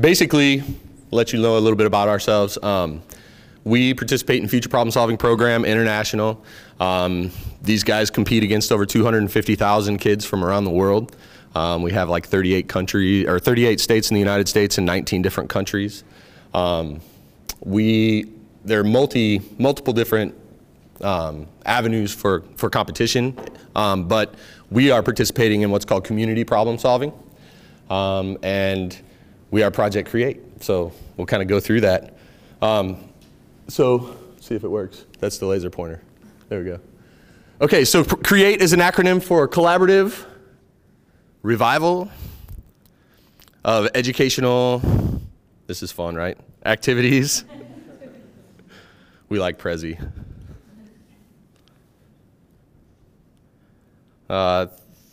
basically, let you know a little bit about ourselves. Um, we participate in Future Problem Solving Program International. Um, these guys compete against over 250,000 kids from around the world. Um, we have like 38 countries or 38 states in the United States and 19 different countries. Um, we there are multi multiple different um, avenues for for competition, um, but we are participating in what's called community problem solving, and we are Project Create. So we'll kind of go through that. Um, so see if it works. That's the laser pointer. There we go. Okay, so CREATE is an acronym for Collaborative Revival of Educational, this is fun, right? Activities. we like Prezi. Uh,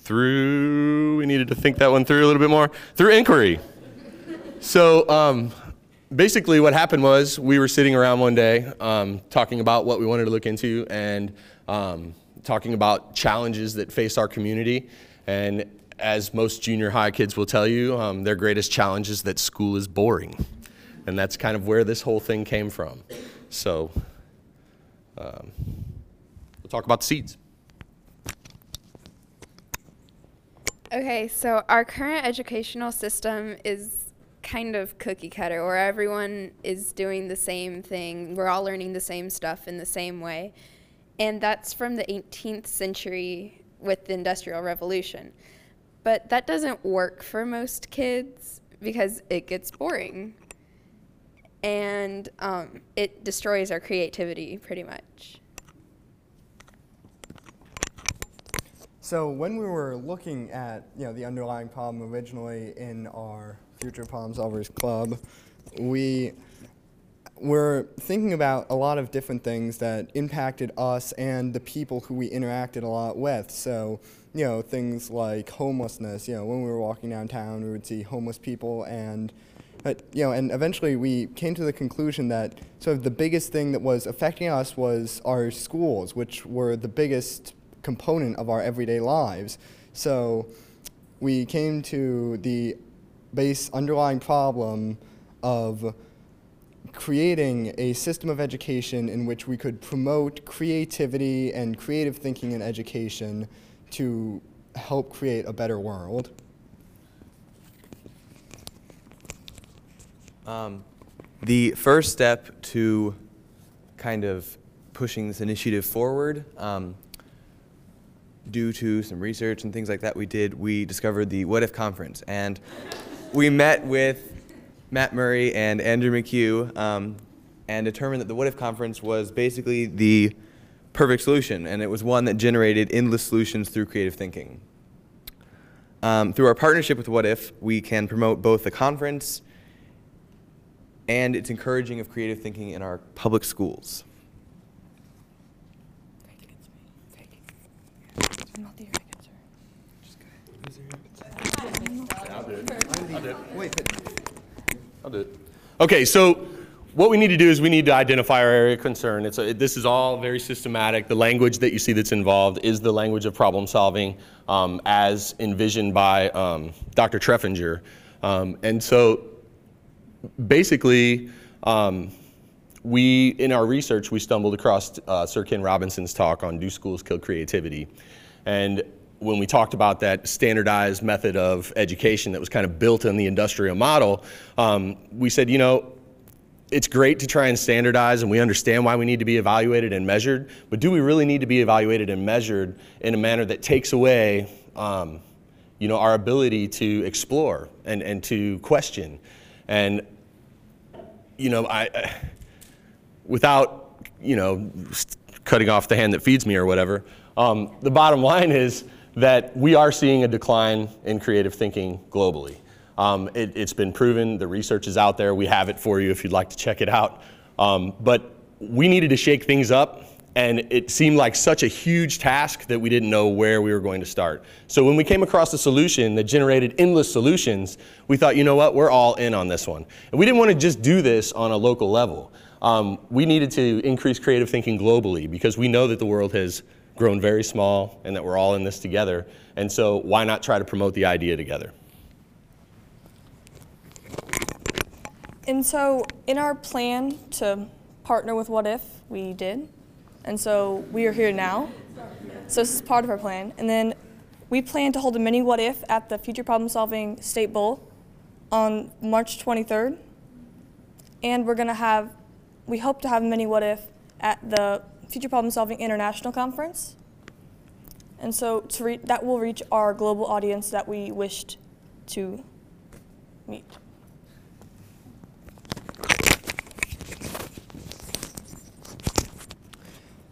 through, we needed to think that one through a little bit more, through inquiry. So um, basically what happened was we were sitting around one day um, talking about what we wanted to look into and um, talking about challenges that face our community. And as most junior high kids will tell you, um, their greatest challenge is that school is boring. And that's kind of where this whole thing came from. So um, we'll talk about the seeds. Okay, so our current educational system is kind of cookie cutter where everyone is doing the same thing. We're all learning the same stuff in the same way. And that's from the 18th century with the Industrial Revolution. But that doesn't work for most kids because it gets boring. And um, it destroys our creativity pretty much. So when we were looking at you know the underlying problem originally in our Future Problem Solvers Club, we were thinking about a lot of different things that impacted us and the people who we interacted a lot with. So, you know, things like homelessness. You know, when we were walking downtown, we would see homeless people and but, you know, and eventually we came to the conclusion that sort of the biggest thing that was affecting us was our schools, which were the biggest component of our everyday lives. So we came to the base underlying problem of creating a system of education in which we could promote creativity and creative thinking in education to help create a better world. Um, the first step to kind of pushing this initiative forward, um, due to some research and things like that we did, we discovered the What If Conference. And we met with Matt Murray and Andrew McHugh um, and determined that the What If Conference was basically the perfect solution, and it was one that generated endless solutions through creative thinking. Um, through our partnership with What If, we can promote both the conference and its encouraging of creative thinking in our public schools. I'll do it. Okay, so what we need to do is we need to identify our area of concern. It's a, this is all very systematic. The language that you see that's involved is the language of problem solving um, as envisioned by um, Dr. Treffinger. Um, and so basically, um, we, in our research, we stumbled across uh, Sir Ken Robinson's talk on Do Schools Kill Creativity? And when we talked about that standardized method of education that was kind of built in the industrial model, um, we said, you know, it's great to try and standardize and we understand why we need to be evaluated and measured, but do we really need to be evaluated and measured in a manner that takes away um, you know, our ability to explore and, and to question? And, you know, I, I without, you know, cutting off the hand that feeds me or whatever, um, the bottom line is that we are seeing a decline in creative thinking globally. Um, it, has been proven, the research is out there, we have it for you if you'd like to check it out. Um, but we needed to shake things up and it seemed like such a huge task that we didn't know where we were going to start. So when we came across a solution that generated endless solutions, we thought, you know what, we're all in on this one. And we didn't want to just do this on a local level. Um, we needed to increase creative thinking globally because we know that the world has grown very small and that we're all in this together. And so why not try to promote the idea together? And so, in our plan to partner with What If, we did. And so, we are here now. So, this is part of our plan. And then, we plan to hold a mini What If at the Future Problem Solving State Bowl on March 23rd. And we're going to have, we hope to have many What If at the Future Problem Solving International Conference. And so, that will reach our global audience that we wished to meet.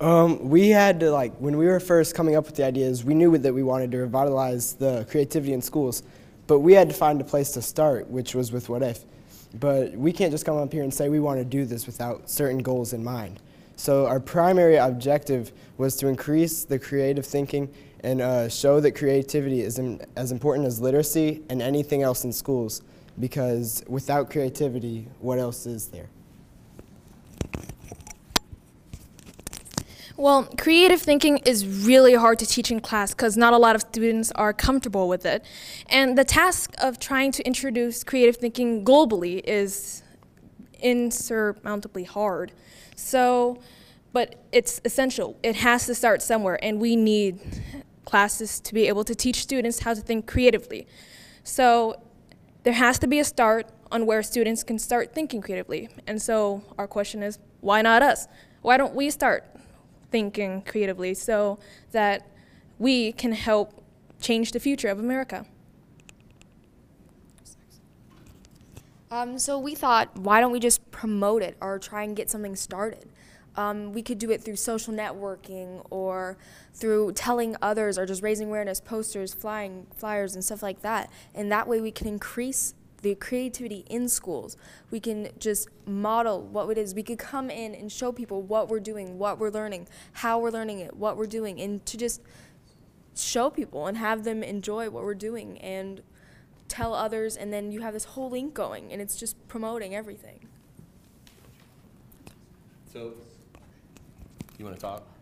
Um, we had to like when we were first coming up with the ideas, we knew that we wanted to revitalize the creativity in schools, but we had to find a place to start, which was with What If. But we can't just come up here and say we want to do this without certain goals in mind. So our primary objective was to increase the creative thinking and uh, show that creativity is im- as important as literacy and anything else in schools, because without creativity, what else is there? Well, creative thinking is really hard to teach in class because not a lot of students are comfortable with it. And the task of trying to introduce creative thinking globally is insurmountably hard. So, but it's essential. It has to start somewhere, and we need classes to be able to teach students how to think creatively. So, there has to be a start on where students can start thinking creatively. And so, our question is why not us? Why don't we start thinking creatively so that we can help change the future of America? Um, so we thought, why don't we just promote it or try and get something started? Um, we could do it through social networking or through telling others or just raising awareness, posters, flying flyers, and stuff like that. And that way we can increase the creativity in schools. We can just model what it is. We could come in and show people what we're doing, what we're learning, how we're learning it, what we're doing, and to just show people and have them enjoy what we're doing and tell others. And then you have this whole link going, and it's just promoting everything. So, you want to talk?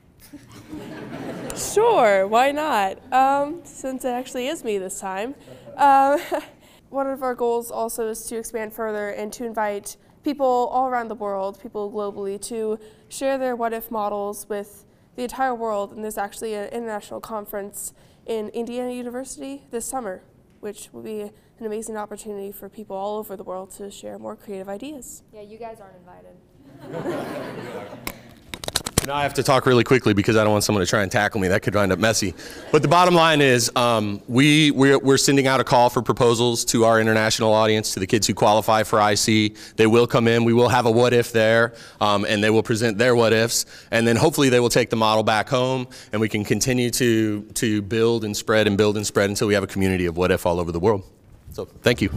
Sure, why not? Um, since it actually is me this time. Um, one of our goals also is to expand further and to invite people all around the world, people globally, to share their what if models with the entire world. And there's actually an international conference in Indiana University this summer, which will be an amazing opportunity for people all over the world to share more creative ideas. Yeah, you guys aren't invited. I have to talk really quickly because I don't want someone to try and tackle me. That could wind up messy. But the bottom line is, um, we we're, we're sending out a call for proposals to our international audience, to the kids who qualify for IC. They will come in. We will have a what if there, um, and they will present their what ifs, and then hopefully they will take the model back home, and we can continue to to build and spread and build and spread until we have a community of what if all over the world. So thank you.